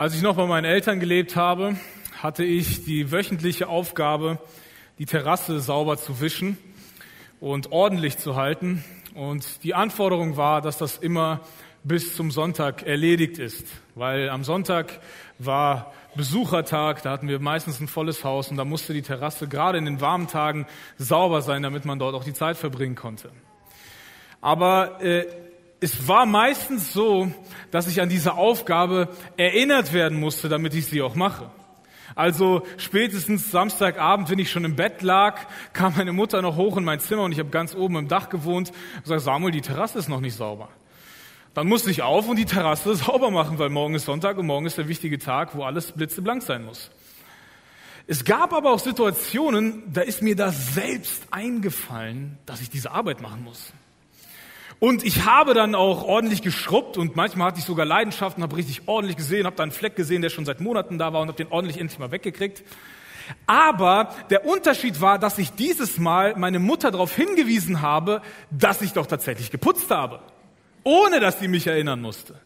Als ich noch bei meinen Eltern gelebt habe, hatte ich die wöchentliche Aufgabe, die Terrasse sauber zu wischen und ordentlich zu halten. Und die Anforderung war, dass das immer bis zum Sonntag erledigt ist, weil am Sonntag war Besuchertag, da hatten wir meistens ein volles Haus und da musste die Terrasse gerade in den warmen Tagen sauber sein, damit man dort auch die Zeit verbringen konnte. Aber äh, es war meistens so, dass ich an diese Aufgabe erinnert werden musste, damit ich sie auch mache. Also spätestens Samstagabend, wenn ich schon im Bett lag, kam meine Mutter noch hoch in mein Zimmer und ich habe ganz oben im Dach gewohnt und sagte, Samuel, die Terrasse ist noch nicht sauber. Dann musste ich auf und die Terrasse sauber machen, weil morgen ist Sonntag und morgen ist der wichtige Tag, wo alles blitzeblank sein muss. Es gab aber auch Situationen, da ist mir das selbst eingefallen, dass ich diese Arbeit machen muss. Und ich habe dann auch ordentlich geschrubbt und manchmal hatte ich sogar Leidenschaften, habe richtig ordentlich gesehen, habe da einen Fleck gesehen, der schon seit Monaten da war und habe den ordentlich endlich mal weggekriegt. Aber der Unterschied war, dass ich dieses Mal meine Mutter darauf hingewiesen habe, dass ich doch tatsächlich geputzt habe, ohne dass sie mich erinnern musste.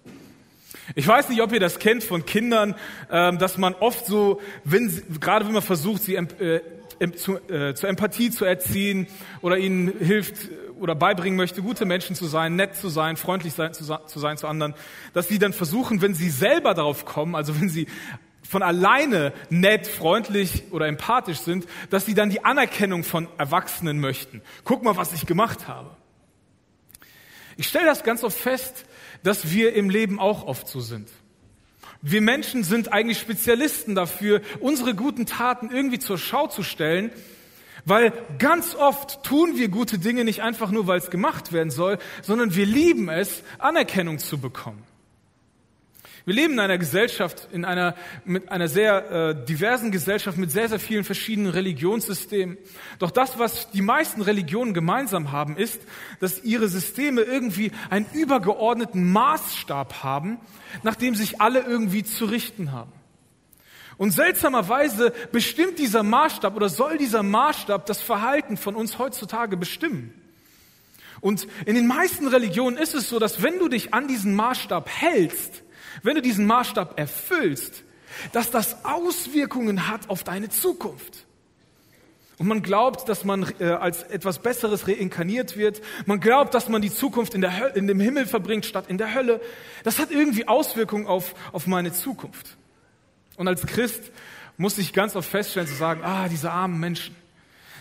Ich weiß nicht, ob ihr das kennt von Kindern, ähm, dass man oft so, wenn sie, gerade wenn man versucht, sie äh, zu, äh, zur Empathie zu erziehen oder ihnen hilft oder beibringen möchte, gute Menschen zu sein, nett zu sein, freundlich sein, zu, zu sein zu anderen, dass sie dann versuchen, wenn sie selber darauf kommen, also wenn sie von alleine nett, freundlich oder empathisch sind, dass sie dann die Anerkennung von Erwachsenen möchten. Guck mal, was ich gemacht habe. Ich stelle das ganz oft fest, dass wir im Leben auch oft so sind. Wir Menschen sind eigentlich Spezialisten dafür, unsere guten Taten irgendwie zur Schau zu stellen, weil ganz oft tun wir gute Dinge nicht einfach nur, weil es gemacht werden soll, sondern wir lieben es, Anerkennung zu bekommen. Wir leben in einer Gesellschaft, in einer, mit einer sehr äh, diversen Gesellschaft mit sehr, sehr vielen verschiedenen Religionssystemen. Doch das, was die meisten Religionen gemeinsam haben, ist, dass ihre Systeme irgendwie einen übergeordneten Maßstab haben, nach dem sich alle irgendwie zu richten haben. Und seltsamerweise bestimmt dieser Maßstab oder soll dieser Maßstab das Verhalten von uns heutzutage bestimmen. Und in den meisten Religionen ist es so, dass wenn du dich an diesen Maßstab hältst, wenn du diesen Maßstab erfüllst, dass das Auswirkungen hat auf deine Zukunft. Und man glaubt, dass man äh, als etwas Besseres reinkarniert wird. Man glaubt, dass man die Zukunft in, der Hölle, in dem Himmel verbringt statt in der Hölle. Das hat irgendwie Auswirkungen auf, auf meine Zukunft. Und als Christ muss ich ganz oft feststellen, zu sagen, ah, diese armen Menschen,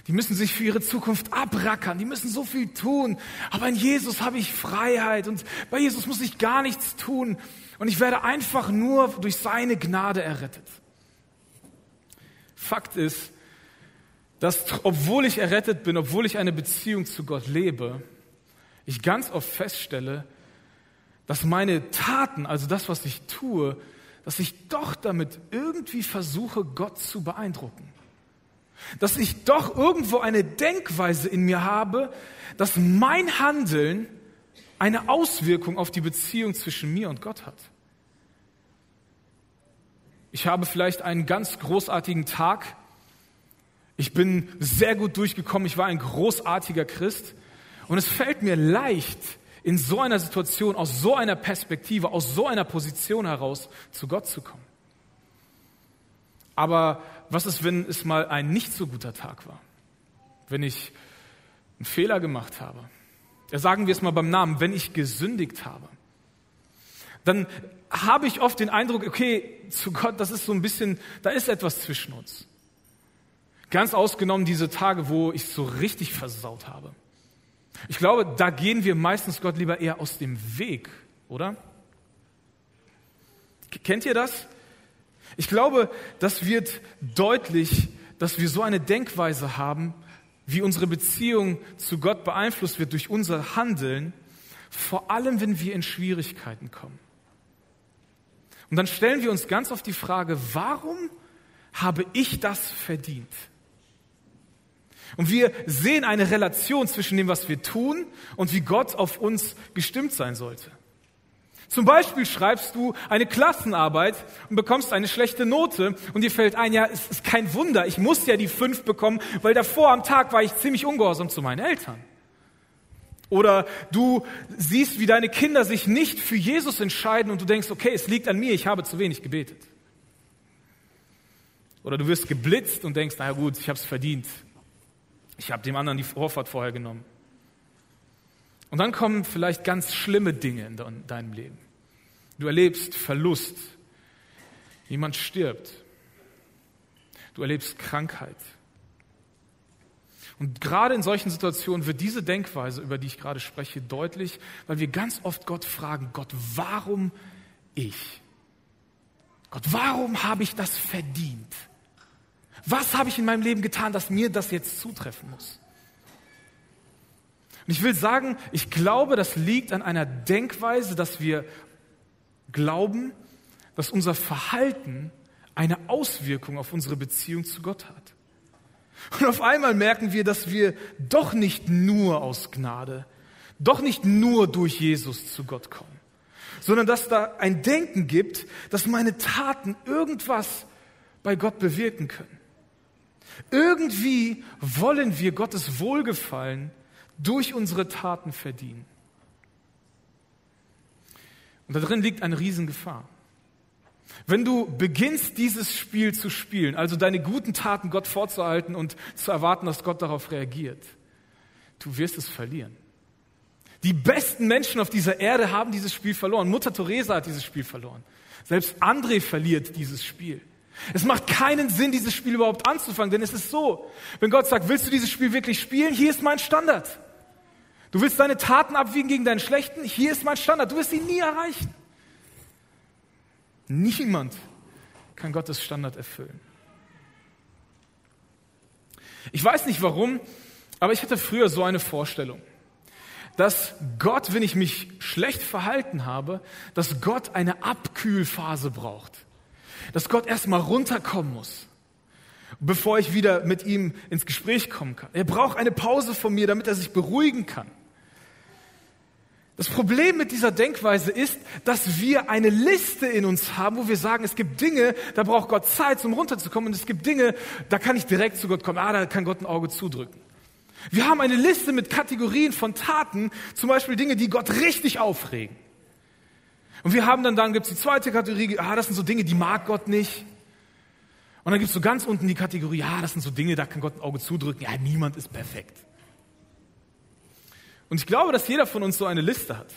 die müssen sich für ihre Zukunft abrackern, die müssen so viel tun. Aber in Jesus habe ich Freiheit und bei Jesus muss ich gar nichts tun. Und ich werde einfach nur durch seine Gnade errettet. Fakt ist, dass obwohl ich errettet bin, obwohl ich eine Beziehung zu Gott lebe, ich ganz oft feststelle, dass meine Taten, also das, was ich tue, dass ich doch damit irgendwie versuche, Gott zu beeindrucken. Dass ich doch irgendwo eine Denkweise in mir habe, dass mein Handeln eine Auswirkung auf die Beziehung zwischen mir und Gott hat. Ich habe vielleicht einen ganz großartigen Tag. Ich bin sehr gut durchgekommen. Ich war ein großartiger Christ. Und es fällt mir leicht, in so einer Situation, aus so einer Perspektive, aus so einer Position heraus zu Gott zu kommen. Aber was ist, wenn es mal ein nicht so guter Tag war? Wenn ich einen Fehler gemacht habe? Ja, sagen wir es mal beim Namen, wenn ich gesündigt habe. Dann habe ich oft den Eindruck, okay, zu Gott, das ist so ein bisschen, da ist etwas zwischen uns. Ganz ausgenommen diese Tage, wo ich so richtig versaut habe. Ich glaube, da gehen wir meistens Gott lieber eher aus dem Weg, oder? Kennt ihr das? Ich glaube, das wird deutlich, dass wir so eine Denkweise haben, wie unsere Beziehung zu Gott beeinflusst wird durch unser Handeln, vor allem wenn wir in Schwierigkeiten kommen. Und dann stellen wir uns ganz oft die Frage, warum habe ich das verdient? Und wir sehen eine Relation zwischen dem, was wir tun und wie Gott auf uns gestimmt sein sollte. Zum Beispiel schreibst du eine Klassenarbeit und bekommst eine schlechte Note und dir fällt ein, ja, es ist kein Wunder, ich muss ja die fünf bekommen, weil davor am Tag war ich ziemlich ungehorsam zu meinen Eltern. Oder du siehst, wie deine Kinder sich nicht für Jesus entscheiden und du denkst, okay, es liegt an mir, ich habe zu wenig gebetet. Oder du wirst geblitzt und denkst, naja gut, ich habe es verdient. Ich habe dem anderen die Vorfahrt vorher genommen. Und dann kommen vielleicht ganz schlimme Dinge in deinem Leben. Du erlebst Verlust. Jemand stirbt. Du erlebst Krankheit. Und gerade in solchen Situationen wird diese Denkweise, über die ich gerade spreche, deutlich, weil wir ganz oft Gott fragen, Gott, warum ich? Gott, warum habe ich das verdient? Was habe ich in meinem Leben getan, dass mir das jetzt zutreffen muss? Und ich will sagen, ich glaube, das liegt an einer Denkweise, dass wir glauben, dass unser Verhalten eine Auswirkung auf unsere Beziehung zu Gott hat. Und auf einmal merken wir, dass wir doch nicht nur aus Gnade, doch nicht nur durch Jesus zu Gott kommen, sondern dass da ein Denken gibt, dass meine Taten irgendwas bei Gott bewirken können. Irgendwie wollen wir Gottes Wohlgefallen durch unsere Taten verdienen. Und da drin liegt eine Riesengefahr. Wenn du beginnst, dieses Spiel zu spielen, also deine guten Taten Gott vorzuhalten und zu erwarten, dass Gott darauf reagiert, du wirst es verlieren. Die besten Menschen auf dieser Erde haben dieses Spiel verloren. Mutter Teresa hat dieses Spiel verloren. Selbst André verliert dieses Spiel. Es macht keinen Sinn, dieses Spiel überhaupt anzufangen, denn es ist so, wenn Gott sagt, willst du dieses Spiel wirklich spielen? Hier ist mein Standard. Du willst deine Taten abwiegen gegen deinen schlechten? Hier ist mein Standard. Du wirst ihn nie erreichen. Niemand kann Gottes Standard erfüllen. Ich weiß nicht warum, aber ich hatte früher so eine Vorstellung, dass Gott, wenn ich mich schlecht verhalten habe, dass Gott eine Abkühlphase braucht. Dass Gott erstmal runterkommen muss, bevor ich wieder mit ihm ins Gespräch kommen kann. Er braucht eine Pause von mir, damit er sich beruhigen kann. Das Problem mit dieser Denkweise ist, dass wir eine Liste in uns haben, wo wir sagen, es gibt Dinge, da braucht Gott Zeit, um runterzukommen, und es gibt Dinge, da kann ich direkt zu Gott kommen. Ah, da kann Gott ein Auge zudrücken. Wir haben eine Liste mit Kategorien von Taten, zum Beispiel Dinge, die Gott richtig aufregen. Und wir haben dann, dann gibt's die zweite Kategorie, ah, das sind so Dinge, die mag Gott nicht. Und dann gibt's so ganz unten die Kategorie, ah, das sind so Dinge, da kann Gott ein Auge zudrücken. Ja, niemand ist perfekt. Und ich glaube, dass jeder von uns so eine Liste hat.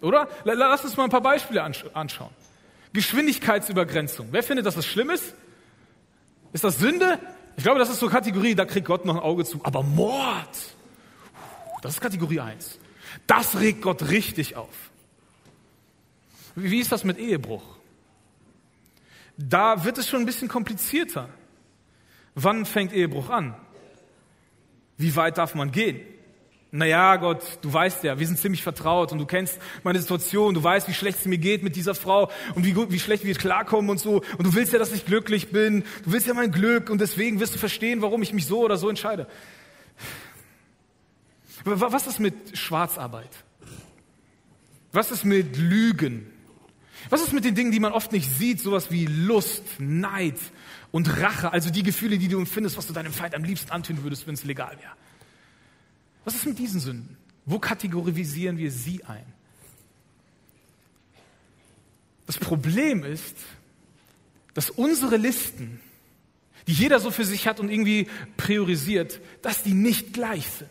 Oder? Lass uns mal ein paar Beispiele anschauen. Geschwindigkeitsübergrenzung. Wer findet, dass das schlimm ist? Ist das Sünde? Ich glaube, das ist so Kategorie, da kriegt Gott noch ein Auge zu. Aber Mord, das ist Kategorie 1. Das regt Gott richtig auf. Wie ist das mit Ehebruch? Da wird es schon ein bisschen komplizierter. Wann fängt Ehebruch an? Wie weit darf man gehen? naja, Gott, du weißt ja, wir sind ziemlich vertraut und du kennst meine Situation, du weißt, wie schlecht es mir geht mit dieser Frau und wie, gut, wie schlecht wir klarkommen und so. Und du willst ja, dass ich glücklich bin, du willst ja mein Glück und deswegen wirst du verstehen, warum ich mich so oder so entscheide. Was ist mit Schwarzarbeit? Was ist mit Lügen? Was ist mit den Dingen, die man oft nicht sieht, sowas wie Lust, Neid und Rache, also die Gefühle, die du empfindest, was du deinem Feind am liebsten antun würdest, wenn es legal wäre? Was ist mit diesen Sünden? Wo kategorisieren wir sie ein? Das Problem ist, dass unsere Listen, die jeder so für sich hat und irgendwie priorisiert, dass die nicht gleich sind.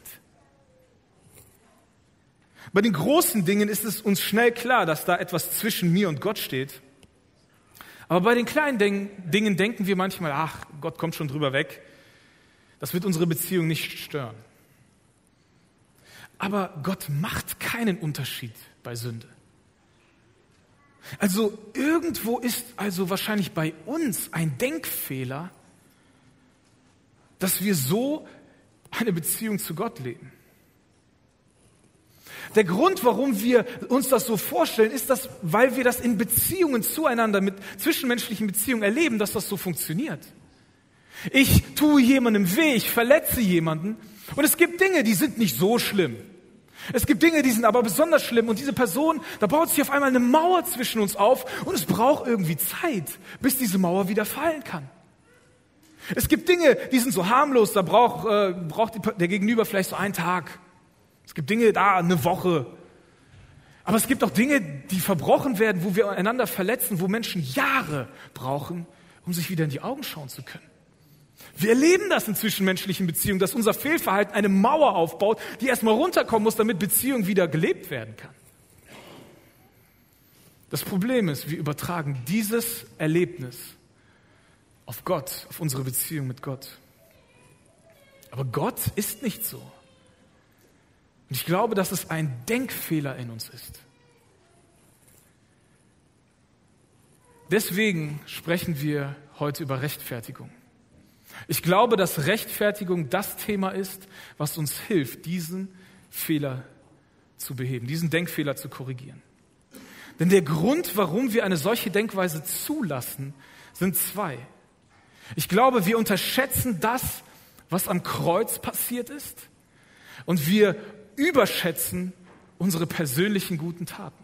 Bei den großen Dingen ist es uns schnell klar, dass da etwas zwischen mir und Gott steht. Aber bei den kleinen Dingen denken wir manchmal, ach, Gott kommt schon drüber weg. Das wird unsere Beziehung nicht stören. Aber Gott macht keinen Unterschied bei Sünde. Also irgendwo ist also wahrscheinlich bei uns ein Denkfehler, dass wir so eine Beziehung zu Gott leben. Der Grund, warum wir uns das so vorstellen, ist, dass, weil wir das in Beziehungen zueinander, mit zwischenmenschlichen Beziehungen erleben, dass das so funktioniert. Ich tue jemandem weh, ich verletze jemanden und es gibt Dinge, die sind nicht so schlimm. Es gibt Dinge, die sind aber besonders schlimm und diese Person, da baut sich auf einmal eine Mauer zwischen uns auf und es braucht irgendwie Zeit, bis diese Mauer wieder fallen kann. Es gibt Dinge, die sind so harmlos, da braucht, äh, braucht der Gegenüber vielleicht so einen Tag, Es gibt Dinge da, eine Woche. Aber es gibt auch Dinge, die verbrochen werden, wo wir einander verletzen, wo Menschen Jahre brauchen, um sich wieder in die Augen schauen zu können. Wir erleben das in zwischenmenschlichen Beziehungen, dass unser Fehlverhalten eine Mauer aufbaut, die erstmal runterkommen muss, damit Beziehung wieder gelebt werden kann. Das Problem ist, wir übertragen dieses Erlebnis auf Gott, auf unsere Beziehung mit Gott. Aber Gott ist nicht so. Und ich glaube, dass es ein Denkfehler in uns ist. Deswegen sprechen wir heute über Rechtfertigung. Ich glaube, dass Rechtfertigung das Thema ist, was uns hilft, diesen Fehler zu beheben, diesen Denkfehler zu korrigieren. Denn der Grund, warum wir eine solche Denkweise zulassen, sind zwei. Ich glaube, wir unterschätzen das, was am Kreuz passiert ist, und wir überschätzen unsere persönlichen guten Taten.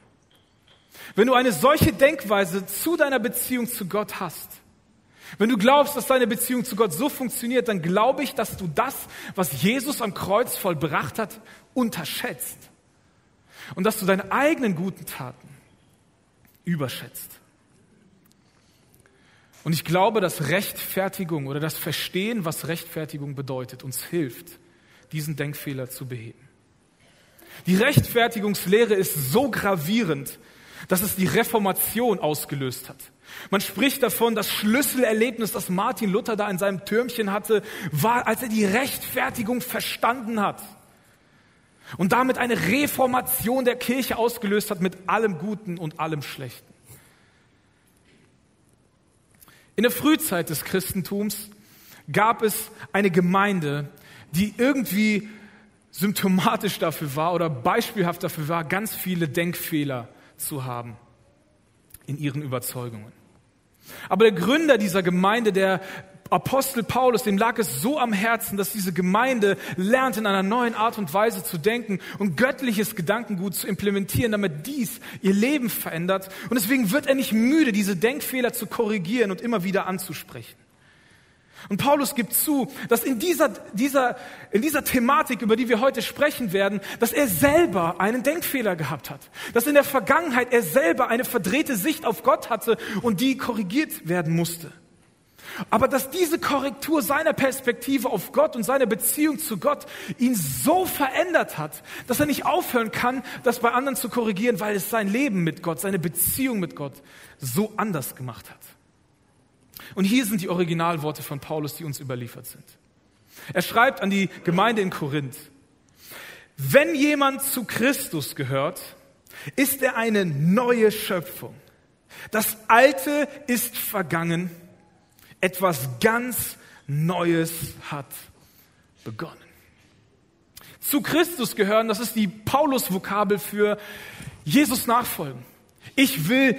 Wenn du eine solche Denkweise zu deiner Beziehung zu Gott hast, wenn du glaubst, dass deine Beziehung zu Gott so funktioniert, dann glaube ich, dass du das, was Jesus am Kreuz vollbracht hat, unterschätzt. Und dass du deine eigenen guten Taten überschätzt. Und ich glaube, dass Rechtfertigung oder das Verstehen, was Rechtfertigung bedeutet, uns hilft, diesen Denkfehler zu beheben. Die Rechtfertigungslehre ist so gravierend, dass es die Reformation ausgelöst hat. Man spricht davon, das Schlüsselerlebnis, das Martin Luther da in seinem Türmchen hatte, war, als er die Rechtfertigung verstanden hat und damit eine Reformation der Kirche ausgelöst hat mit allem Guten und allem Schlechten. In der Frühzeit des Christentums gab es eine Gemeinde, die irgendwie symptomatisch dafür war oder beispielhaft dafür war, ganz viele Denkfehler zu haben in ihren Überzeugungen. Aber der Gründer dieser Gemeinde, der Apostel Paulus, dem lag es so am Herzen, dass diese Gemeinde lernt, in einer neuen Art und Weise zu denken und göttliches Gedankengut zu implementieren, damit dies ihr Leben verändert. Und deswegen wird er nicht müde, diese Denkfehler zu korrigieren und immer wieder anzusprechen. Und Paulus gibt zu, dass in dieser, dieser, in dieser Thematik, über die wir heute sprechen werden, dass er selber einen Denkfehler gehabt hat. Dass in der Vergangenheit er selber eine verdrehte Sicht auf Gott hatte und die korrigiert werden musste. Aber dass diese Korrektur seiner Perspektive auf Gott und seine Beziehung zu Gott ihn so verändert hat, dass er nicht aufhören kann, das bei anderen zu korrigieren, weil es sein Leben mit Gott, seine Beziehung mit Gott so anders gemacht hat. Und hier sind die Originalworte von Paulus, die uns überliefert sind. Er schreibt an die Gemeinde in Korinth, wenn jemand zu Christus gehört, ist er eine neue Schöpfung. Das Alte ist vergangen, etwas ganz Neues hat begonnen. Zu Christus gehören, das ist die Paulus-Vokabel für Jesus nachfolgen. Ich will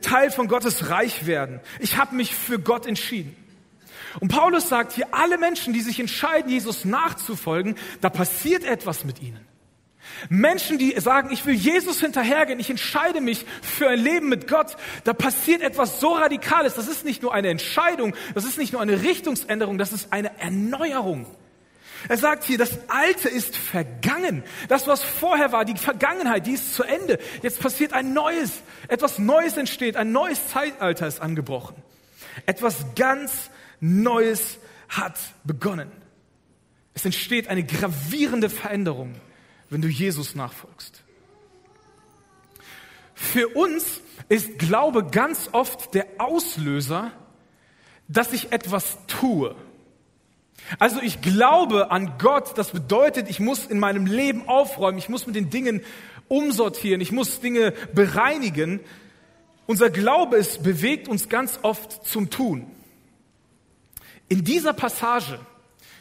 Teil von Gottes Reich werden. Ich habe mich für Gott entschieden. Und Paulus sagt hier, alle Menschen, die sich entscheiden, Jesus nachzufolgen, da passiert etwas mit ihnen. Menschen, die sagen, ich will Jesus hinterhergehen, ich entscheide mich für ein Leben mit Gott, da passiert etwas so Radikales. Das ist nicht nur eine Entscheidung, das ist nicht nur eine Richtungsänderung, das ist eine Erneuerung. Er sagt hier, das Alte ist vergangen. Das, was vorher war, die Vergangenheit, die ist zu Ende. Jetzt passiert ein neues, etwas Neues entsteht, ein neues Zeitalter ist angebrochen. Etwas ganz Neues hat begonnen. Es entsteht eine gravierende Veränderung, wenn du Jesus nachfolgst. Für uns ist Glaube ganz oft der Auslöser, dass ich etwas tue. Also ich glaube an Gott, das bedeutet, ich muss in meinem Leben aufräumen, ich muss mit den Dingen umsortieren, ich muss Dinge bereinigen. Unser Glaube ist, bewegt uns ganz oft zum Tun. In dieser Passage,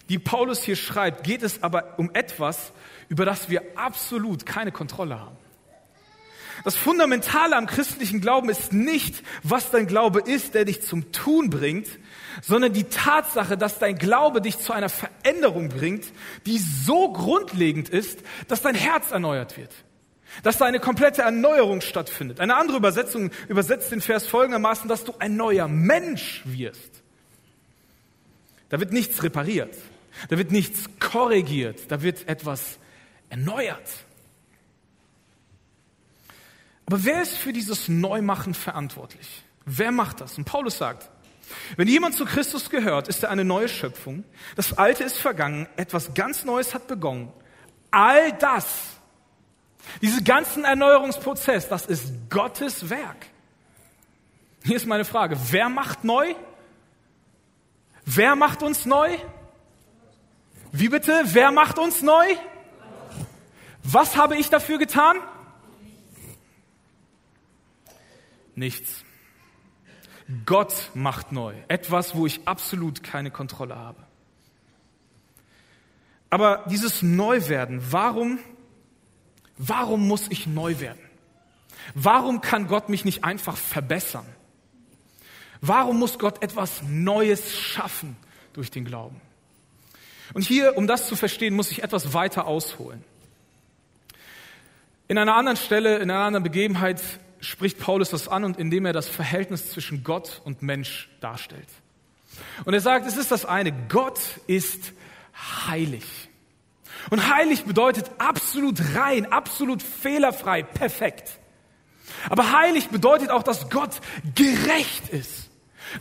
die Paulus hier schreibt, geht es aber um etwas, über das wir absolut keine Kontrolle haben. Das Fundamentale am christlichen Glauben ist nicht, was dein Glaube ist, der dich zum Tun bringt, sondern die Tatsache, dass dein Glaube dich zu einer Veränderung bringt, die so grundlegend ist, dass dein Herz erneuert wird. Dass da eine komplette Erneuerung stattfindet. Eine andere Übersetzung übersetzt den Vers folgendermaßen, dass du ein neuer Mensch wirst. Da wird nichts repariert. Da wird nichts korrigiert. Da wird etwas erneuert. Aber wer ist für dieses Neumachen verantwortlich? Wer macht das? Und Paulus sagt, wenn jemand zu Christus gehört, ist er eine neue Schöpfung. Das Alte ist vergangen, etwas ganz Neues hat begonnen. All das, diesen ganzen Erneuerungsprozess, das ist Gottes Werk. Hier ist meine Frage, wer macht neu? Wer macht uns neu? Wie bitte? Wer macht uns neu? Was habe ich dafür getan? Nichts. Gott macht neu. Etwas, wo ich absolut keine Kontrolle habe. Aber dieses Neuwerden, warum, warum muss ich neu werden? Warum kann Gott mich nicht einfach verbessern? Warum muss Gott etwas Neues schaffen durch den Glauben? Und hier, um das zu verstehen, muss ich etwas weiter ausholen. In einer anderen Stelle, in einer anderen Begebenheit spricht Paulus das an und indem er das Verhältnis zwischen Gott und Mensch darstellt. Und er sagt, es ist das eine, Gott ist heilig. Und heilig bedeutet absolut rein, absolut fehlerfrei, perfekt. Aber heilig bedeutet auch, dass Gott gerecht ist.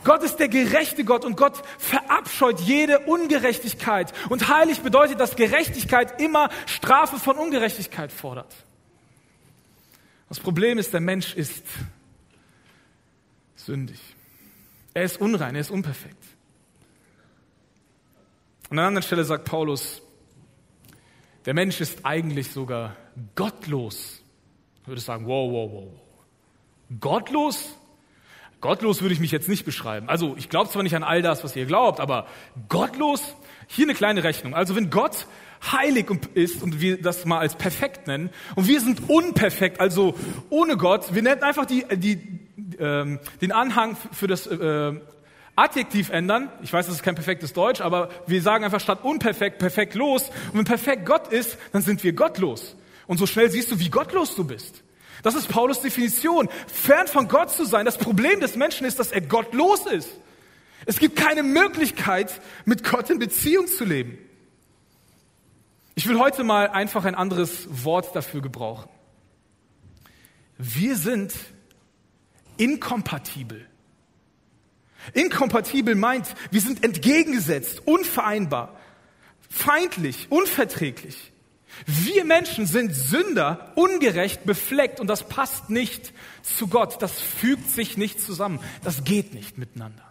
Gott ist der gerechte Gott und Gott verabscheut jede Ungerechtigkeit. Und heilig bedeutet, dass Gerechtigkeit immer Strafe von Ungerechtigkeit fordert. Das Problem ist, der Mensch ist sündig. Er ist unrein, er ist unperfekt. An einer anderen Stelle sagt Paulus, der Mensch ist eigentlich sogar gottlos. Ich würde sagen, wow, wow, wow. Gottlos? Gottlos würde ich mich jetzt nicht beschreiben. Also ich glaube zwar nicht an all das, was ihr glaubt, aber gottlos? Hier eine kleine Rechnung. Also wenn Gott heilig ist und wir das mal als perfekt nennen und wir sind unperfekt, also ohne Gott, wir nennen einfach die, die, ähm, den Anhang für das äh, Adjektiv ändern. Ich weiß, das ist kein perfektes Deutsch, aber wir sagen einfach statt unperfekt, perfekt los. Und wenn perfekt Gott ist, dann sind wir gottlos. Und so schnell siehst du, wie gottlos du bist. Das ist Paulus Definition. Fern von Gott zu sein. Das Problem des Menschen ist, dass er gottlos ist. Es gibt keine Möglichkeit, mit Gott in Beziehung zu leben. Ich will heute mal einfach ein anderes Wort dafür gebrauchen. Wir sind inkompatibel. Inkompatibel meint, wir sind entgegengesetzt, unvereinbar, feindlich, unverträglich. Wir Menschen sind Sünder, ungerecht, befleckt und das passt nicht zu Gott. Das fügt sich nicht zusammen. Das geht nicht miteinander.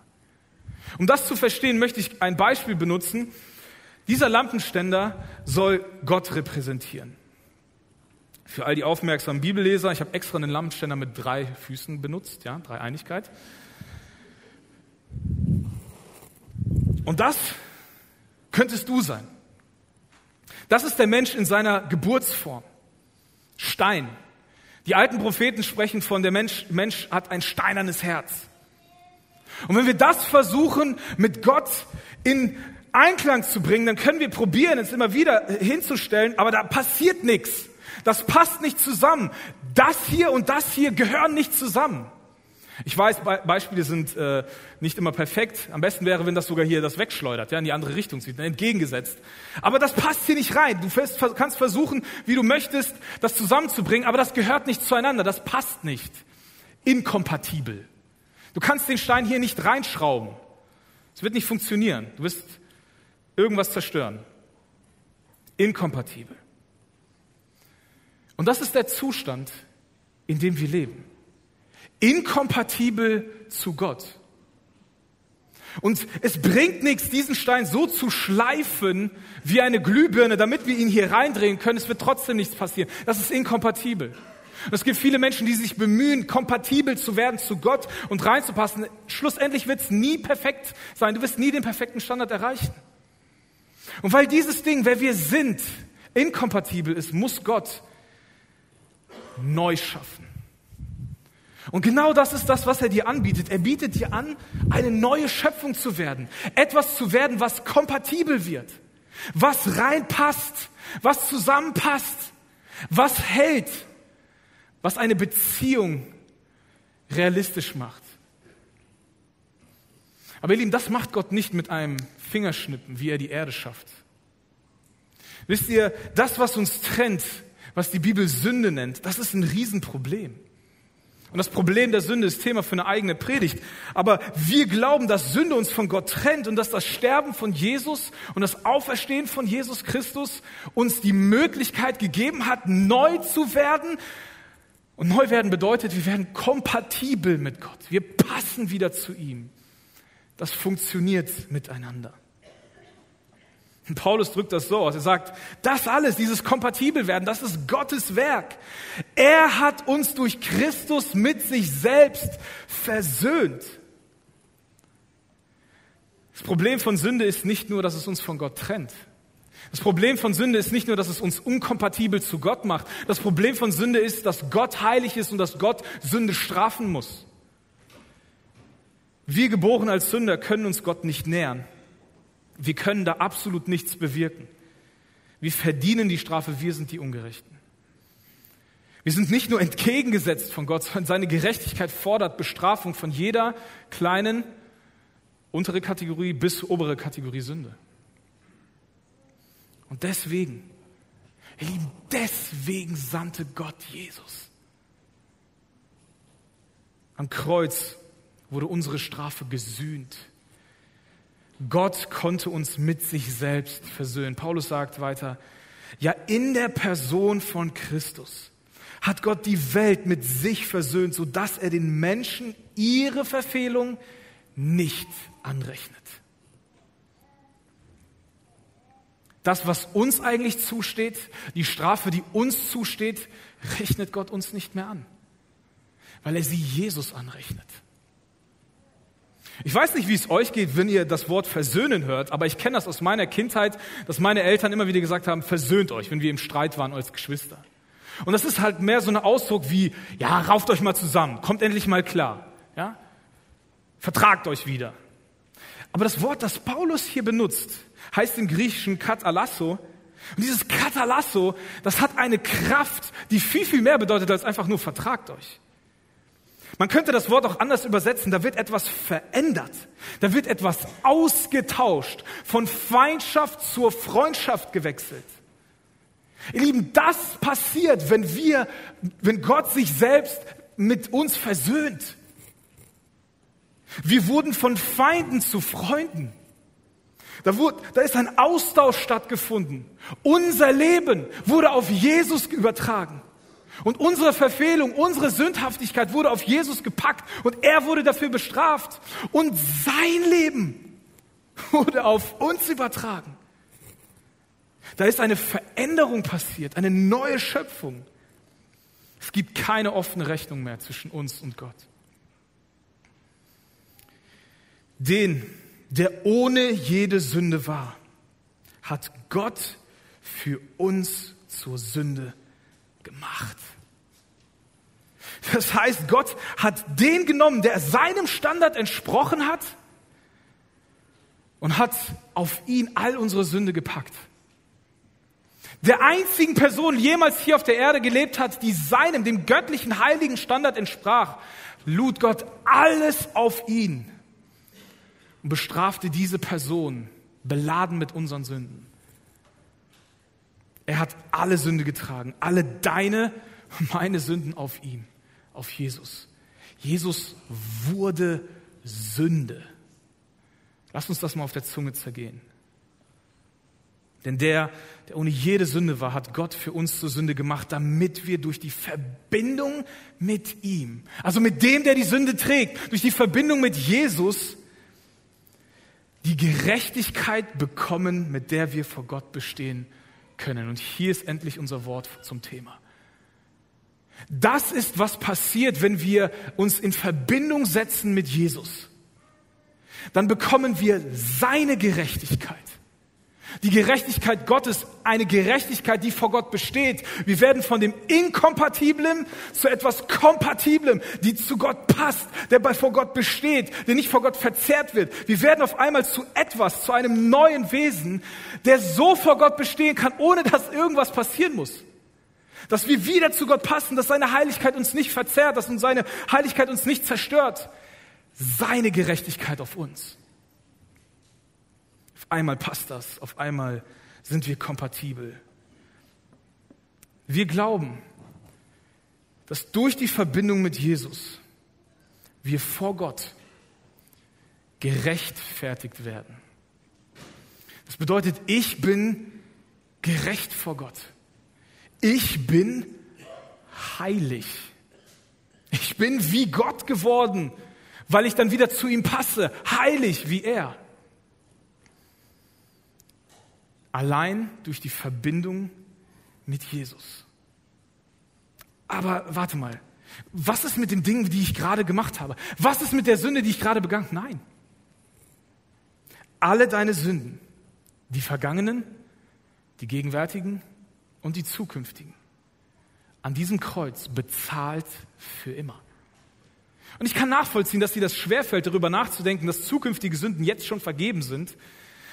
Um das zu verstehen, möchte ich ein Beispiel benutzen, dieser Lampenständer soll Gott repräsentieren. Für all die aufmerksamen Bibelleser, ich habe extra einen Lampenständer mit drei Füßen benutzt, ja, drei Einigkeit. Und das könntest du sein. Das ist der Mensch in seiner Geburtsform. Stein. Die alten Propheten sprechen von, der Mensch, Mensch hat ein steinernes Herz. Und wenn wir das versuchen, mit Gott in Einklang zu bringen, dann können wir probieren, es immer wieder hinzustellen, aber da passiert nichts. Das passt nicht zusammen. Das hier und das hier gehören nicht zusammen. Ich weiß, Be Beispiele sind äh, nicht immer perfekt. Am besten wäre, wenn das sogar hier das wegschleudert, ja, in die andere Richtung zieht, entgegengesetzt. Aber das passt hier nicht rein. Du kannst versuchen, wie du möchtest, das zusammenzubringen, aber das gehört nicht zueinander. Das passt nicht. Inkompatibel. Du kannst den Stein hier nicht reinschrauben. Es wird nicht funktionieren. Du wirst irgendwas zerstören. Inkompatibel. Und das ist der Zustand, in dem wir leben. Inkompatibel zu Gott. Und es bringt nichts, diesen Stein so zu schleifen wie eine Glühbirne, damit wir ihn hier reindrehen können. Es wird trotzdem nichts passieren. Das ist inkompatibel. Und es gibt viele Menschen, die sich bemühen, kompatibel zu werden zu Gott und reinzupassen. Schlussendlich wird es nie perfekt sein. Du wirst nie den perfekten Standard erreichen. Und weil dieses Ding, wer wir sind, inkompatibel ist, muss Gott neu schaffen. Und genau das ist das, was er dir anbietet. Er bietet dir an, eine neue Schöpfung zu werden. Etwas zu werden, was kompatibel wird. Was reinpasst. Was zusammenpasst. Was hält. Was eine Beziehung realistisch macht. Aber ihr Lieben, das macht Gott nicht mit einem Fingerschnippen, wie er die Erde schafft. Wisst ihr, das, was uns trennt, was die Bibel Sünde nennt, das ist ein Riesenproblem. Und das Problem der Sünde ist Thema für eine eigene Predigt. Aber wir glauben, dass Sünde uns von Gott trennt und dass das Sterben von Jesus und das Auferstehen von Jesus Christus uns die Möglichkeit gegeben hat, neu zu werden. Und neu werden bedeutet, wir werden kompatibel mit Gott. Wir passen wieder zu ihm. Das funktioniert miteinander. Paulus drückt das so aus. Er sagt, das alles, dieses Kompatibelwerden, das ist Gottes Werk. Er hat uns durch Christus mit sich selbst versöhnt. Das Problem von Sünde ist nicht nur, dass es uns von Gott trennt. Das Problem von Sünde ist nicht nur, dass es uns unkompatibel zu Gott macht. Das Problem von Sünde ist, dass Gott heilig ist und dass Gott Sünde strafen muss. Wir geboren als Sünder können uns Gott nicht nähern. Wir können da absolut nichts bewirken. Wir verdienen die Strafe, wir sind die Ungerechten. Wir sind nicht nur entgegengesetzt von Gott, sondern seine Gerechtigkeit fordert Bestrafung von jeder kleinen, untere Kategorie bis obere Kategorie Sünde. Und deswegen, ihr Lieben, deswegen sandte Gott Jesus. Am Kreuz wurde unsere Strafe gesühnt. Gott konnte uns mit sich selbst versöhnen. Paulus sagt weiter, ja, in der Person von Christus hat Gott die Welt mit sich versöhnt, so dass er den Menschen ihre Verfehlung nicht anrechnet. Das, was uns eigentlich zusteht, die Strafe, die uns zusteht, rechnet Gott uns nicht mehr an, weil er sie Jesus anrechnet. Ich weiß nicht, wie es euch geht, wenn ihr das Wort versöhnen hört, aber ich kenne das aus meiner Kindheit, dass meine Eltern immer wieder gesagt haben, versöhnt euch, wenn wir im Streit waren als Geschwister. Und das ist halt mehr so ein Ausdruck wie, ja, rauft euch mal zusammen, kommt endlich mal klar, ja? Vertragt euch wieder. Aber das Wort, das Paulus hier benutzt, heißt im Griechischen katalasso. Und dieses katalasso, das hat eine Kraft, die viel, viel mehr bedeutet als einfach nur vertragt euch. Man könnte das Wort auch anders übersetzen. Da wird etwas verändert. Da wird etwas ausgetauscht, von Feindschaft zur Freundschaft gewechselt. Ihr Lieben, das passiert, wenn wir, wenn Gott sich selbst mit uns versöhnt. Wir wurden von Feinden zu Freunden. Da, wurde, da ist ein Austausch stattgefunden. Unser Leben wurde auf Jesus übertragen. Und unsere Verfehlung, unsere Sündhaftigkeit wurde auf Jesus gepackt und er wurde dafür bestraft. Und sein Leben wurde auf uns übertragen. Da ist eine Veränderung passiert, eine neue Schöpfung. Es gibt keine offene Rechnung mehr zwischen uns und Gott. Den, der ohne jede Sünde war, hat Gott für uns zur Sünde gemacht. Das heißt, Gott hat den genommen, der seinem Standard entsprochen hat und hat auf ihn all unsere Sünde gepackt. Der einzigen Person jemals hier auf der Erde gelebt hat, die seinem, dem göttlichen heiligen Standard entsprach, lud Gott alles auf ihn und bestrafte diese Person, beladen mit unseren Sünden. Er hat alle Sünde getragen, alle deine und meine Sünden auf ihm, auf Jesus. Jesus wurde Sünde. Lass uns das mal auf der Zunge zergehen. Denn der, der ohne jede Sünde war, hat Gott für uns zur Sünde gemacht, damit wir durch die Verbindung mit ihm, also mit dem, der die Sünde trägt, durch die Verbindung mit Jesus, die Gerechtigkeit bekommen, mit der wir vor Gott bestehen können. Und hier ist endlich unser Wort zum Thema. Das ist, was passiert, wenn wir uns in Verbindung setzen mit Jesus. Dann bekommen wir seine Gerechtigkeit. Die Gerechtigkeit Gottes, eine Gerechtigkeit, die vor Gott besteht. Wir werden von dem Inkompatiblen zu etwas Kompatiblem, die zu Gott passt, der bei vor Gott besteht, der nicht vor Gott verzerrt wird. Wir werden auf einmal zu etwas, zu einem neuen Wesen, der so vor Gott bestehen kann, ohne dass irgendwas passieren muss. Dass wir wieder zu Gott passen, dass seine Heiligkeit uns nicht verzerrt, dass seine Heiligkeit uns nicht zerstört. Seine Gerechtigkeit auf uns einmal passt das, auf einmal sind wir kompatibel. Wir glauben, dass durch die Verbindung mit Jesus wir vor Gott gerechtfertigt werden. Das bedeutet, ich bin gerecht vor Gott. Ich bin heilig. Ich bin wie Gott geworden, weil ich dann wieder zu ihm passe, heilig wie er. Allein durch die Verbindung mit Jesus. Aber warte mal, was ist mit den Dingen, die ich gerade gemacht habe? Was ist mit der Sünde, die ich gerade begangen? Nein. Alle deine Sünden, die vergangenen, die gegenwärtigen und die zukünftigen, an diesem Kreuz bezahlt für immer. Und ich kann nachvollziehen, dass dir das schwerfällt, darüber nachzudenken, dass zukünftige Sünden jetzt schon vergeben sind.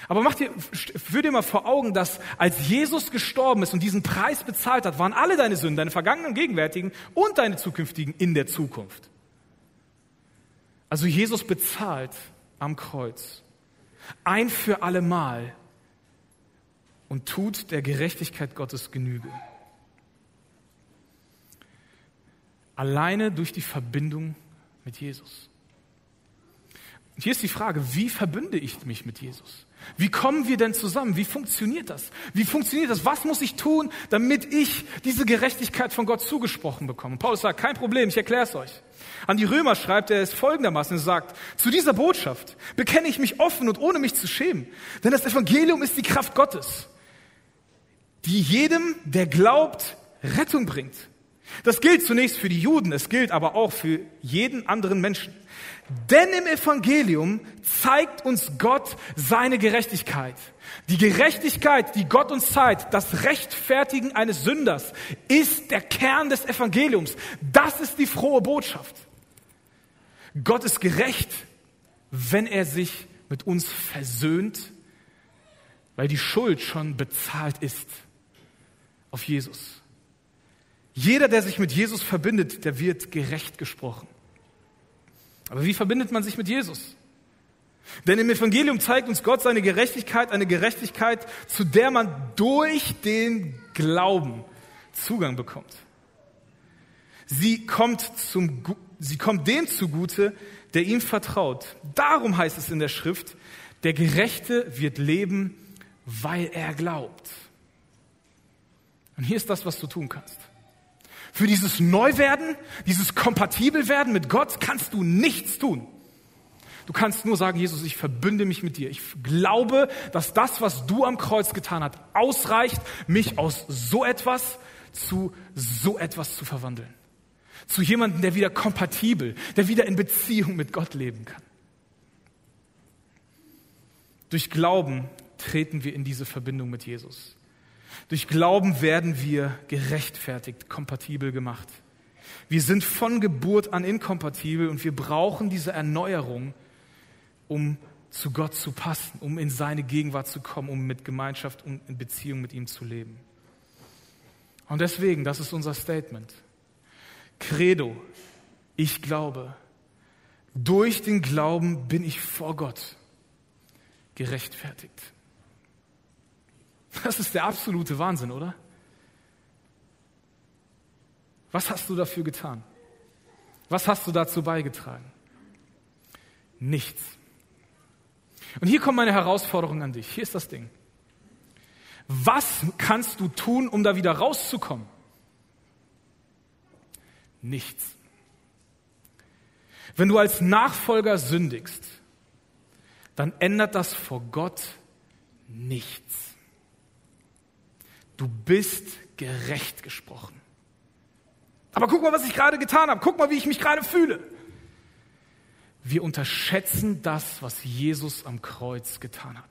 Aber mach dir, führ dir mal vor Augen, dass als Jesus gestorben ist und diesen Preis bezahlt hat, waren alle deine Sünden, deine vergangenen, gegenwärtigen und deine zukünftigen in der Zukunft. Also Jesus bezahlt am Kreuz ein für alle Mal und tut der Gerechtigkeit Gottes Genüge. Alleine durch die Verbindung mit Jesus. Und hier ist die Frage, wie verbünde ich mich mit Jesus? Wie kommen wir denn zusammen? Wie funktioniert das? Wie funktioniert das? Was muss ich tun, damit ich diese Gerechtigkeit von Gott zugesprochen bekomme? Paulus sagt, kein Problem, ich erkläre es euch. An die Römer schreibt er es folgendermaßen, er sagt, zu dieser Botschaft bekenne ich mich offen und ohne mich zu schämen, denn das Evangelium ist die Kraft Gottes, die jedem, der glaubt, Rettung bringt. Das gilt zunächst für die Juden, es gilt aber auch für jeden anderen Menschen. Denn im Evangelium zeigt uns Gott seine Gerechtigkeit. Die Gerechtigkeit, die Gott uns zeigt, das Rechtfertigen eines Sünders, ist der Kern des Evangeliums. Das ist die frohe Botschaft. Gott ist gerecht, wenn er sich mit uns versöhnt, weil die Schuld schon bezahlt ist auf Jesus. Jeder, der sich mit Jesus verbindet, der wird gerecht gesprochen. Aber wie verbindet man sich mit Jesus? Denn im Evangelium zeigt uns Gott seine Gerechtigkeit, eine Gerechtigkeit, zu der man durch den Glauben Zugang bekommt. Sie kommt, zum, sie kommt dem zugute, der ihm vertraut. Darum heißt es in der Schrift, der Gerechte wird leben, weil er glaubt. Und hier ist das, was du tun kannst. Für dieses Neuwerden, dieses Kompatibelwerden mit Gott kannst du nichts tun. Du kannst nur sagen, Jesus, ich verbünde mich mit dir. Ich glaube, dass das, was du am Kreuz getan hast, ausreicht, mich aus so etwas zu so etwas zu verwandeln. Zu jemandem, der wieder kompatibel, der wieder in Beziehung mit Gott leben kann. Durch Glauben treten wir in diese Verbindung mit Jesus. Durch Glauben werden wir gerechtfertigt, kompatibel gemacht. Wir sind von Geburt an inkompatibel und wir brauchen diese Erneuerung, um zu Gott zu passen, um in seine Gegenwart zu kommen, um mit Gemeinschaft und in Beziehung mit ihm zu leben. Und deswegen, das ist unser Statement. Credo, ich glaube. Durch den Glauben bin ich vor Gott gerechtfertigt. Das ist der absolute Wahnsinn, oder? Was hast du dafür getan? Was hast du dazu beigetragen? Nichts. Und hier kommt meine Herausforderung an dich. Hier ist das Ding. Was kannst du tun, um da wieder rauszukommen? Nichts. Wenn du als Nachfolger sündigst, dann ändert das vor Gott nichts. Du bist gerecht gesprochen. Aber guck mal, was ich gerade getan habe. Guck mal, wie ich mich gerade fühle. Wir unterschätzen das, was Jesus am Kreuz getan hat.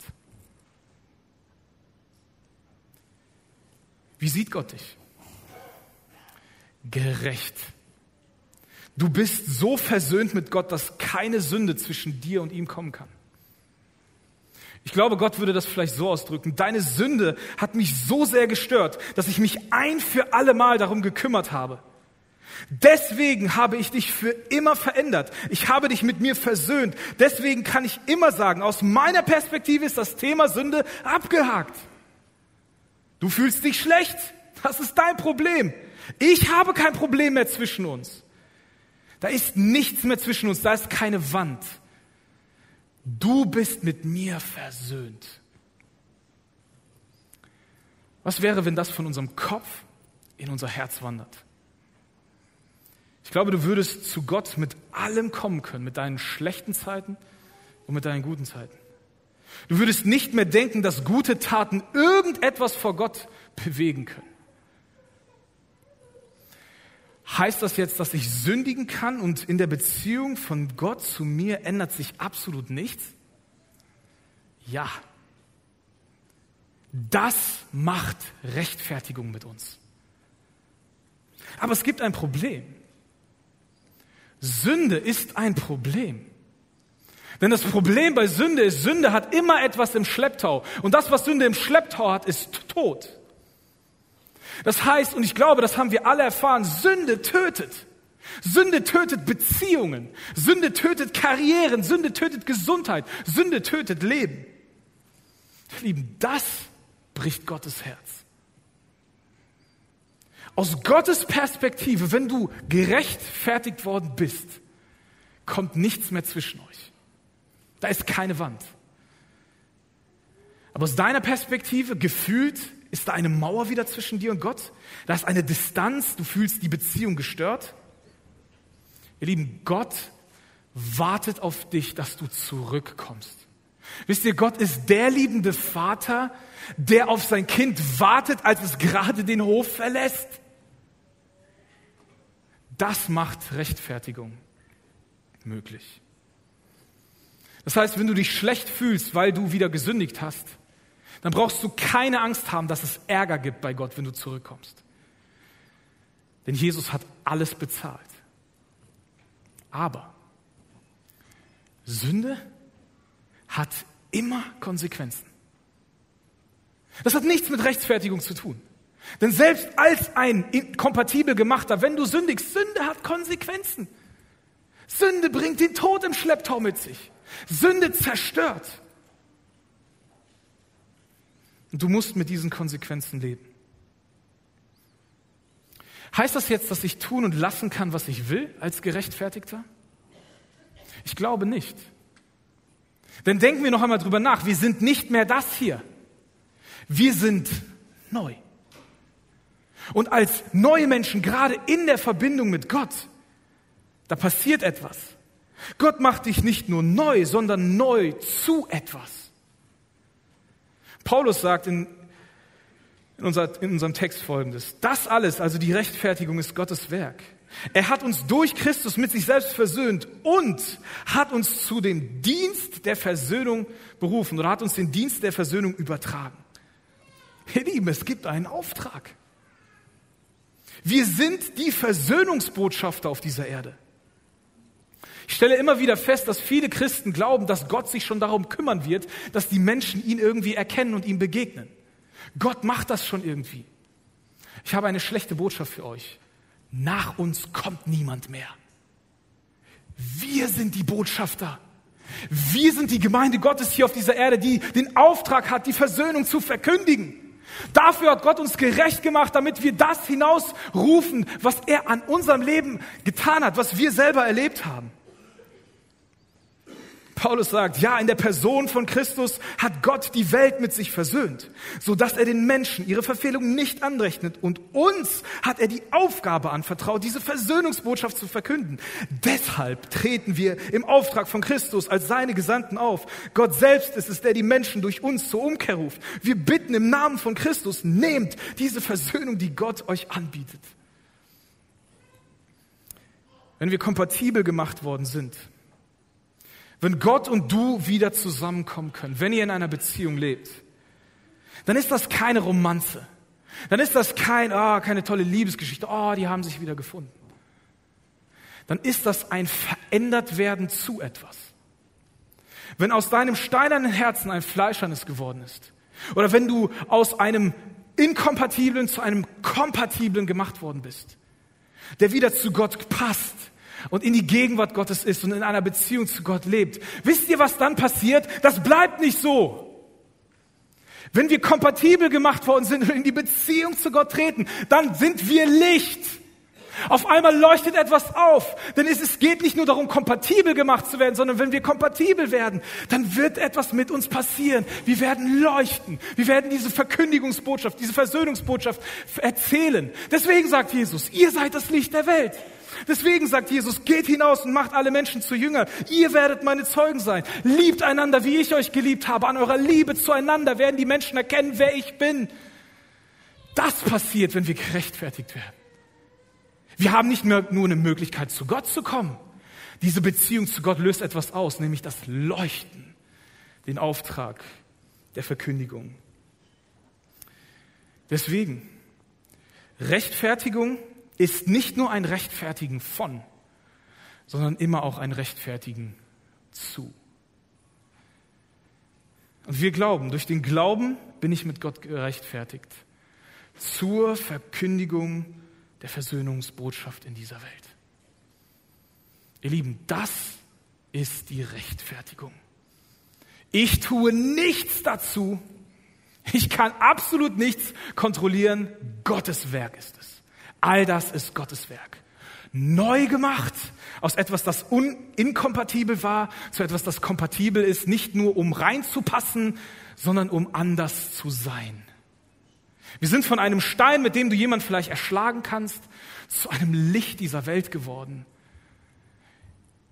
Wie sieht Gott dich? Gerecht. Du bist so versöhnt mit Gott, dass keine Sünde zwischen dir und ihm kommen kann. Ich glaube, Gott würde das vielleicht so ausdrücken. Deine Sünde hat mich so sehr gestört, dass ich mich ein für alle Mal darum gekümmert habe. Deswegen habe ich dich für immer verändert. Ich habe dich mit mir versöhnt. Deswegen kann ich immer sagen, aus meiner Perspektive ist das Thema Sünde abgehakt. Du fühlst dich schlecht. Das ist dein Problem. Ich habe kein Problem mehr zwischen uns. Da ist nichts mehr zwischen uns. Da ist keine Wand. Du bist mit mir versöhnt. Was wäre, wenn das von unserem Kopf in unser Herz wandert? Ich glaube, du würdest zu Gott mit allem kommen können, mit deinen schlechten Zeiten und mit deinen guten Zeiten. Du würdest nicht mehr denken, dass gute Taten irgendetwas vor Gott bewegen können. Heißt das jetzt, dass ich sündigen kann und in der Beziehung von Gott zu mir ändert sich absolut nichts? Ja. Das macht Rechtfertigung mit uns. Aber es gibt ein Problem. Sünde ist ein Problem. Denn das Problem bei Sünde ist, Sünde hat immer etwas im Schlepptau. Und das, was Sünde im Schlepptau hat, ist Tod. Das heißt, und ich glaube, das haben wir alle erfahren, Sünde tötet. Sünde tötet Beziehungen. Sünde tötet Karrieren. Sünde tötet Gesundheit. Sünde tötet Leben. Lieben, das bricht Gottes Herz. Aus Gottes Perspektive, wenn du gerechtfertigt worden bist, kommt nichts mehr zwischen euch. Da ist keine Wand. Aber aus deiner Perspektive, gefühlt, ist da eine Mauer wieder zwischen dir und Gott? Da ist eine Distanz, du fühlst die Beziehung gestört? Ihr Lieben, Gott wartet auf dich, dass du zurückkommst. Wisst ihr, Gott ist der liebende Vater, der auf sein Kind wartet, als es gerade den Hof verlässt. Das macht Rechtfertigung möglich. Das heißt, wenn du dich schlecht fühlst, weil du wieder gesündigt hast, dann brauchst du keine Angst haben, dass es Ärger gibt bei Gott, wenn du zurückkommst. Denn Jesus hat alles bezahlt. Aber Sünde hat immer Konsequenzen. Das hat nichts mit Rechtsfertigung zu tun. Denn selbst als ein kompatibel gemachter, wenn du sündigst, Sünde hat Konsequenzen. Sünde bringt den Tod im Schlepptau mit sich. Sünde zerstört. Und du musst mit diesen Konsequenzen leben. Heißt das jetzt, dass ich tun und lassen kann, was ich will als Gerechtfertigter? Ich glaube nicht. Denn denken wir noch einmal drüber nach. Wir sind nicht mehr das hier. Wir sind neu. Und als neue Menschen, gerade in der Verbindung mit Gott, da passiert etwas. Gott macht dich nicht nur neu, sondern neu zu etwas. Paulus sagt in, in, unser, in unserem Text folgendes. Das alles, also die Rechtfertigung, ist Gottes Werk. Er hat uns durch Christus mit sich selbst versöhnt und hat uns zu dem Dienst der Versöhnung berufen oder hat uns den Dienst der Versöhnung übertragen. Ihr Lieben, es gibt einen Auftrag. Wir sind die Versöhnungsbotschafter auf dieser Erde. Ich stelle immer wieder fest, dass viele Christen glauben, dass Gott sich schon darum kümmern wird, dass die Menschen ihn irgendwie erkennen und ihm begegnen. Gott macht das schon irgendwie. Ich habe eine schlechte Botschaft für euch. Nach uns kommt niemand mehr. Wir sind die Botschafter. Wir sind die Gemeinde Gottes hier auf dieser Erde, die den Auftrag hat, die Versöhnung zu verkündigen. Dafür hat Gott uns gerecht gemacht, damit wir das hinausrufen, was er an unserem Leben getan hat, was wir selber erlebt haben. Paulus sagt, ja, in der Person von Christus hat Gott die Welt mit sich versöhnt, so dass er den Menschen ihre Verfehlungen nicht anrechnet und uns hat er die Aufgabe anvertraut, diese Versöhnungsbotschaft zu verkünden. Deshalb treten wir im Auftrag von Christus als seine Gesandten auf. Gott selbst ist es, der die Menschen durch uns zur Umkehr ruft. Wir bitten im Namen von Christus, nehmt diese Versöhnung, die Gott euch anbietet. Wenn wir kompatibel gemacht worden sind, wenn Gott und du wieder zusammenkommen können, wenn ihr in einer Beziehung lebt, dann ist das keine Romanze. Dann ist das kein, ah, keine tolle Liebesgeschichte, oh, die haben sich wieder gefunden. Dann ist das ein verändert werden zu etwas. Wenn aus deinem steinernen Herzen ein fleischernes geworden ist, oder wenn du aus einem inkompatiblen zu einem kompatiblen gemacht worden bist, der wieder zu Gott passt, und in die Gegenwart Gottes ist und in einer Beziehung zu Gott lebt, wisst ihr, was dann passiert? Das bleibt nicht so. Wenn wir kompatibel gemacht worden sind und in die Beziehung zu Gott treten, dann sind wir Licht. Auf einmal leuchtet etwas auf, denn es geht nicht nur darum, kompatibel gemacht zu werden, sondern wenn wir kompatibel werden, dann wird etwas mit uns passieren. Wir werden leuchten. Wir werden diese Verkündigungsbotschaft, diese Versöhnungsbotschaft erzählen. Deswegen sagt Jesus, ihr seid das Licht der Welt. Deswegen sagt Jesus, geht hinaus und macht alle Menschen zu Jüngern. Ihr werdet meine Zeugen sein. Liebt einander, wie ich euch geliebt habe. An eurer Liebe zueinander werden die Menschen erkennen, wer ich bin. Das passiert, wenn wir gerechtfertigt werden. Wir haben nicht mehr nur eine Möglichkeit, zu Gott zu kommen. Diese Beziehung zu Gott löst etwas aus, nämlich das Leuchten, den Auftrag der Verkündigung. Deswegen, Rechtfertigung ist nicht nur ein Rechtfertigen von, sondern immer auch ein Rechtfertigen zu. Und wir glauben, durch den Glauben bin ich mit Gott gerechtfertigt. Zur Verkündigung der Versöhnungsbotschaft in dieser Welt. Ihr Lieben, das ist die Rechtfertigung. Ich tue nichts dazu. Ich kann absolut nichts kontrollieren. Gottes Werk ist es. All das ist Gottes Werk. Neu gemacht aus etwas, das inkompatibel war, zu etwas, das kompatibel ist, nicht nur um reinzupassen, sondern um anders zu sein. Wir sind von einem Stein, mit dem du jemand vielleicht erschlagen kannst, zu einem Licht dieser Welt geworden,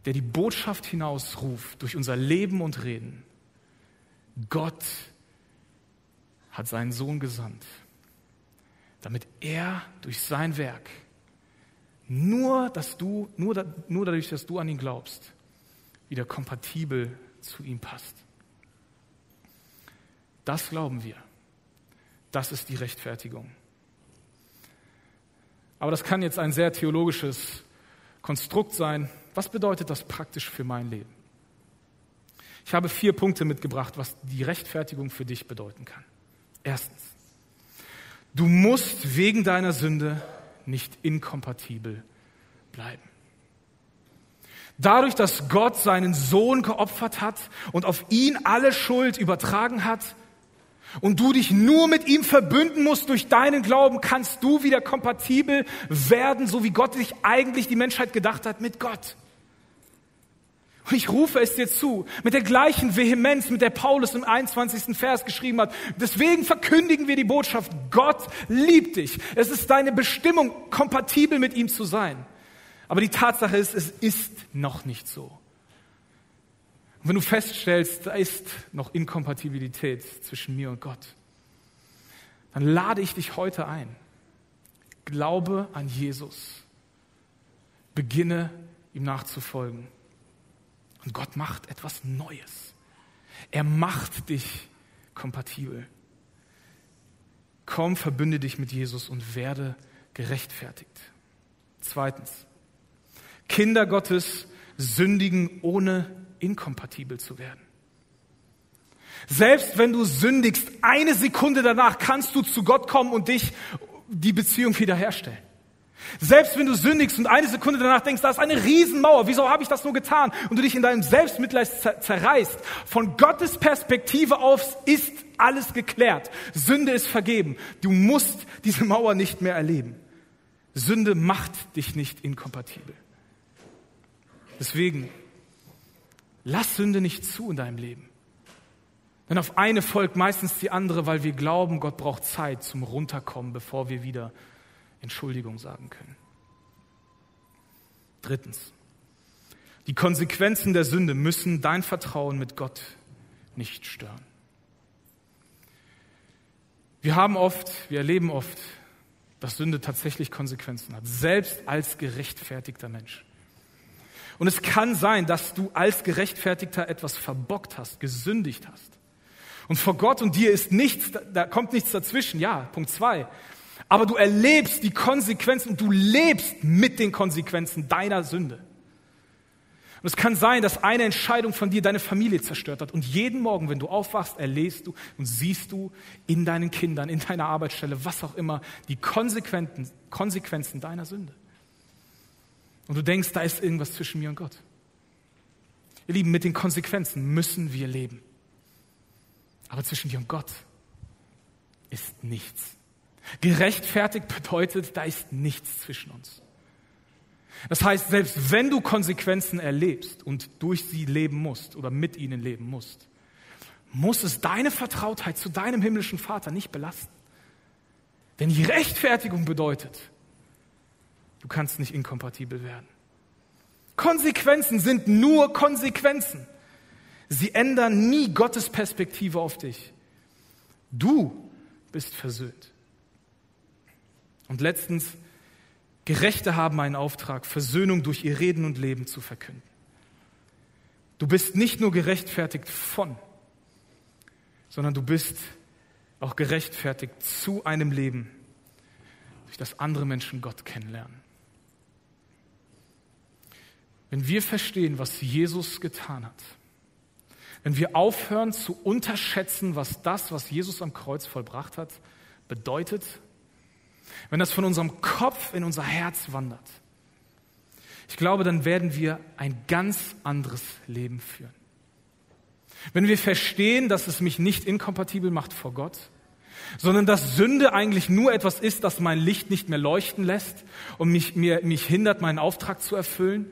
der die Botschaft hinausruft durch unser Leben und Reden. Gott hat seinen Sohn gesandt damit er durch sein Werk, nur, dass du, nur, nur dadurch, dass du an ihn glaubst, wieder kompatibel zu ihm passt. Das glauben wir. Das ist die Rechtfertigung. Aber das kann jetzt ein sehr theologisches Konstrukt sein. Was bedeutet das praktisch für mein Leben? Ich habe vier Punkte mitgebracht, was die Rechtfertigung für dich bedeuten kann. Erstens, Du musst wegen deiner Sünde nicht inkompatibel bleiben. Dadurch, dass Gott seinen Sohn geopfert hat und auf ihn alle Schuld übertragen hat und du dich nur mit ihm verbünden musst durch deinen Glauben, kannst du wieder kompatibel werden, so wie Gott sich eigentlich die Menschheit gedacht hat mit Gott. Und ich rufe es dir zu, mit der gleichen Vehemenz, mit der Paulus im 21. Vers geschrieben hat. Deswegen verkündigen wir die Botschaft, Gott liebt dich. Es ist deine Bestimmung, kompatibel mit ihm zu sein. Aber die Tatsache ist, es ist noch nicht so. Und wenn du feststellst, da ist noch Inkompatibilität zwischen mir und Gott, dann lade ich dich heute ein. Glaube an Jesus. Beginne ihm nachzufolgen. Und Gott macht etwas Neues. Er macht dich kompatibel. Komm, verbünde dich mit Jesus und werde gerechtfertigt. Zweitens, Kinder Gottes sündigen, ohne inkompatibel zu werden. Selbst wenn du sündigst, eine Sekunde danach kannst du zu Gott kommen und dich die Beziehung wiederherstellen. Selbst wenn du sündigst und eine Sekunde danach denkst, da ist eine Riesenmauer, wieso habe ich das nur getan? Und du dich in deinem Selbstmitleid zerreißt, von Gottes Perspektive auf ist alles geklärt. Sünde ist vergeben. Du musst diese Mauer nicht mehr erleben. Sünde macht dich nicht inkompatibel. Deswegen, lass Sünde nicht zu in deinem Leben. Denn auf eine folgt meistens die andere, weil wir glauben, Gott braucht Zeit zum Runterkommen, bevor wir wieder Entschuldigung sagen können. Drittens, die Konsequenzen der Sünde müssen dein Vertrauen mit Gott nicht stören. Wir haben oft, wir erleben oft, dass Sünde tatsächlich Konsequenzen hat, selbst als gerechtfertigter Mensch. Und es kann sein, dass du als Gerechtfertigter etwas verbockt hast, gesündigt hast. Und vor Gott und dir ist nichts, da kommt nichts dazwischen. Ja, Punkt zwei. Aber du erlebst die Konsequenzen und du lebst mit den Konsequenzen deiner Sünde. Und es kann sein, dass eine Entscheidung von dir deine Familie zerstört hat. Und jeden Morgen, wenn du aufwachst, erlebst du und siehst du in deinen Kindern, in deiner Arbeitsstelle, was auch immer, die Konsequenzen, Konsequenzen deiner Sünde. Und du denkst, da ist irgendwas zwischen mir und Gott. Ihr Lieben, mit den Konsequenzen müssen wir leben. Aber zwischen dir und Gott ist nichts. Gerechtfertigt bedeutet, da ist nichts zwischen uns. Das heißt, selbst wenn du Konsequenzen erlebst und durch sie leben musst oder mit ihnen leben musst, muss es deine Vertrautheit zu deinem himmlischen Vater nicht belasten. Denn die Rechtfertigung bedeutet, du kannst nicht inkompatibel werden. Konsequenzen sind nur Konsequenzen. Sie ändern nie Gottes Perspektive auf dich. Du bist versöhnt. Und letztens, Gerechte haben einen Auftrag, Versöhnung durch ihr Reden und Leben zu verkünden. Du bist nicht nur gerechtfertigt von, sondern du bist auch gerechtfertigt zu einem Leben, durch das andere Menschen Gott kennenlernen. Wenn wir verstehen, was Jesus getan hat, wenn wir aufhören zu unterschätzen, was das, was Jesus am Kreuz vollbracht hat, bedeutet, wenn das von unserem Kopf in unser Herz wandert, ich glaube, dann werden wir ein ganz anderes Leben führen. Wenn wir verstehen, dass es mich nicht inkompatibel macht vor Gott, sondern dass Sünde eigentlich nur etwas ist, das mein Licht nicht mehr leuchten lässt und mich, mir, mich hindert, meinen Auftrag zu erfüllen,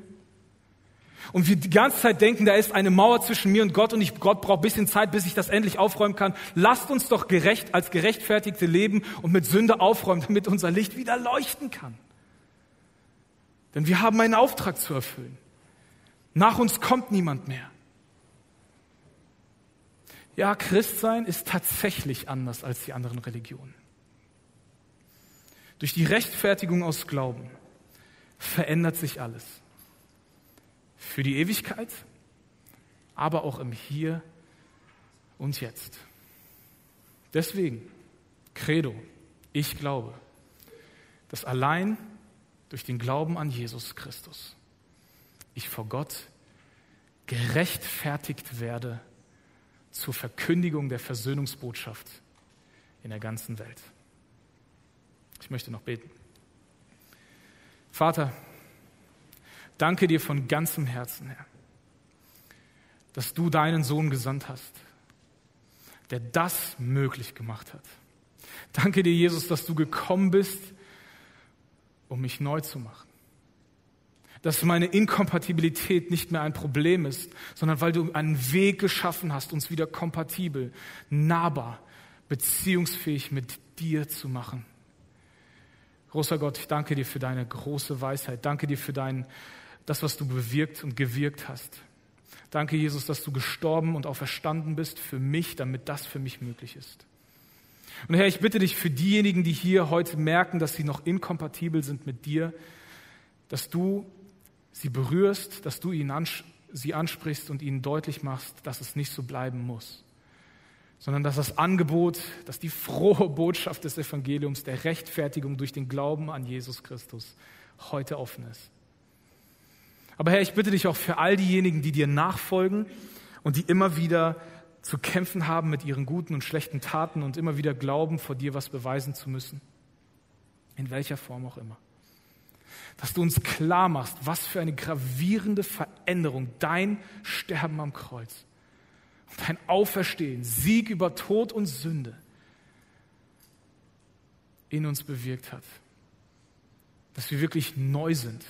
und wir die ganze Zeit denken, da ist eine Mauer zwischen mir und Gott und ich, Gott braucht ein bisschen Zeit, bis ich das endlich aufräumen kann. Lasst uns doch gerecht, als gerechtfertigte leben und mit Sünde aufräumen, damit unser Licht wieder leuchten kann. Denn wir haben einen Auftrag zu erfüllen. Nach uns kommt niemand mehr. Ja, Christsein ist tatsächlich anders als die anderen Religionen. Durch die Rechtfertigung aus Glauben verändert sich alles für die Ewigkeit, aber auch im Hier und Jetzt. Deswegen, Credo, ich glaube, dass allein durch den Glauben an Jesus Christus ich vor Gott gerechtfertigt werde zur Verkündigung der Versöhnungsbotschaft in der ganzen Welt. Ich möchte noch beten. Vater, Danke dir von ganzem Herzen, Herr, dass du deinen Sohn gesandt hast, der das möglich gemacht hat. Danke dir, Jesus, dass du gekommen bist, um mich neu zu machen. Dass meine Inkompatibilität nicht mehr ein Problem ist, sondern weil du einen Weg geschaffen hast, uns wieder kompatibel, nahbar, beziehungsfähig mit dir zu machen. Großer Gott, ich danke dir für deine große Weisheit. Danke dir für deinen das, was du bewirkt und gewirkt hast. Danke, Jesus, dass du gestorben und auferstanden bist für mich, damit das für mich möglich ist. Und Herr, ich bitte dich für diejenigen, die hier heute merken, dass sie noch inkompatibel sind mit dir, dass du sie berührst, dass du ihnen ans sie ansprichst und ihnen deutlich machst, dass es nicht so bleiben muss, sondern dass das Angebot, dass die frohe Botschaft des Evangeliums, der Rechtfertigung durch den Glauben an Jesus Christus heute offen ist. Aber Herr, ich bitte dich auch für all diejenigen, die dir nachfolgen und die immer wieder zu kämpfen haben mit ihren guten und schlechten Taten und immer wieder glauben, vor dir was beweisen zu müssen. In welcher Form auch immer. Dass du uns klar machst, was für eine gravierende Veränderung dein Sterben am Kreuz und dein Auferstehen, Sieg über Tod und Sünde in uns bewirkt hat. Dass wir wirklich neu sind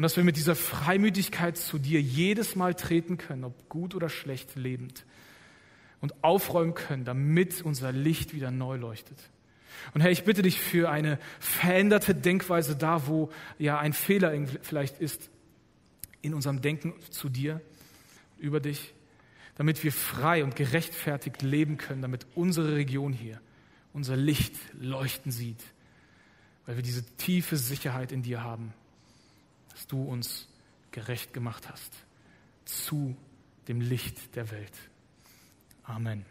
und dass wir mit dieser Freimütigkeit zu dir jedes Mal treten können, ob gut oder schlecht lebend. Und aufräumen können, damit unser Licht wieder neu leuchtet. Und Herr, ich bitte dich für eine veränderte Denkweise da, wo ja ein Fehler vielleicht ist in unserem Denken zu dir, über dich, damit wir frei und gerechtfertigt leben können, damit unsere Region hier unser Licht leuchten sieht, weil wir diese tiefe Sicherheit in dir haben dass du uns gerecht gemacht hast zu dem Licht der Welt. Amen.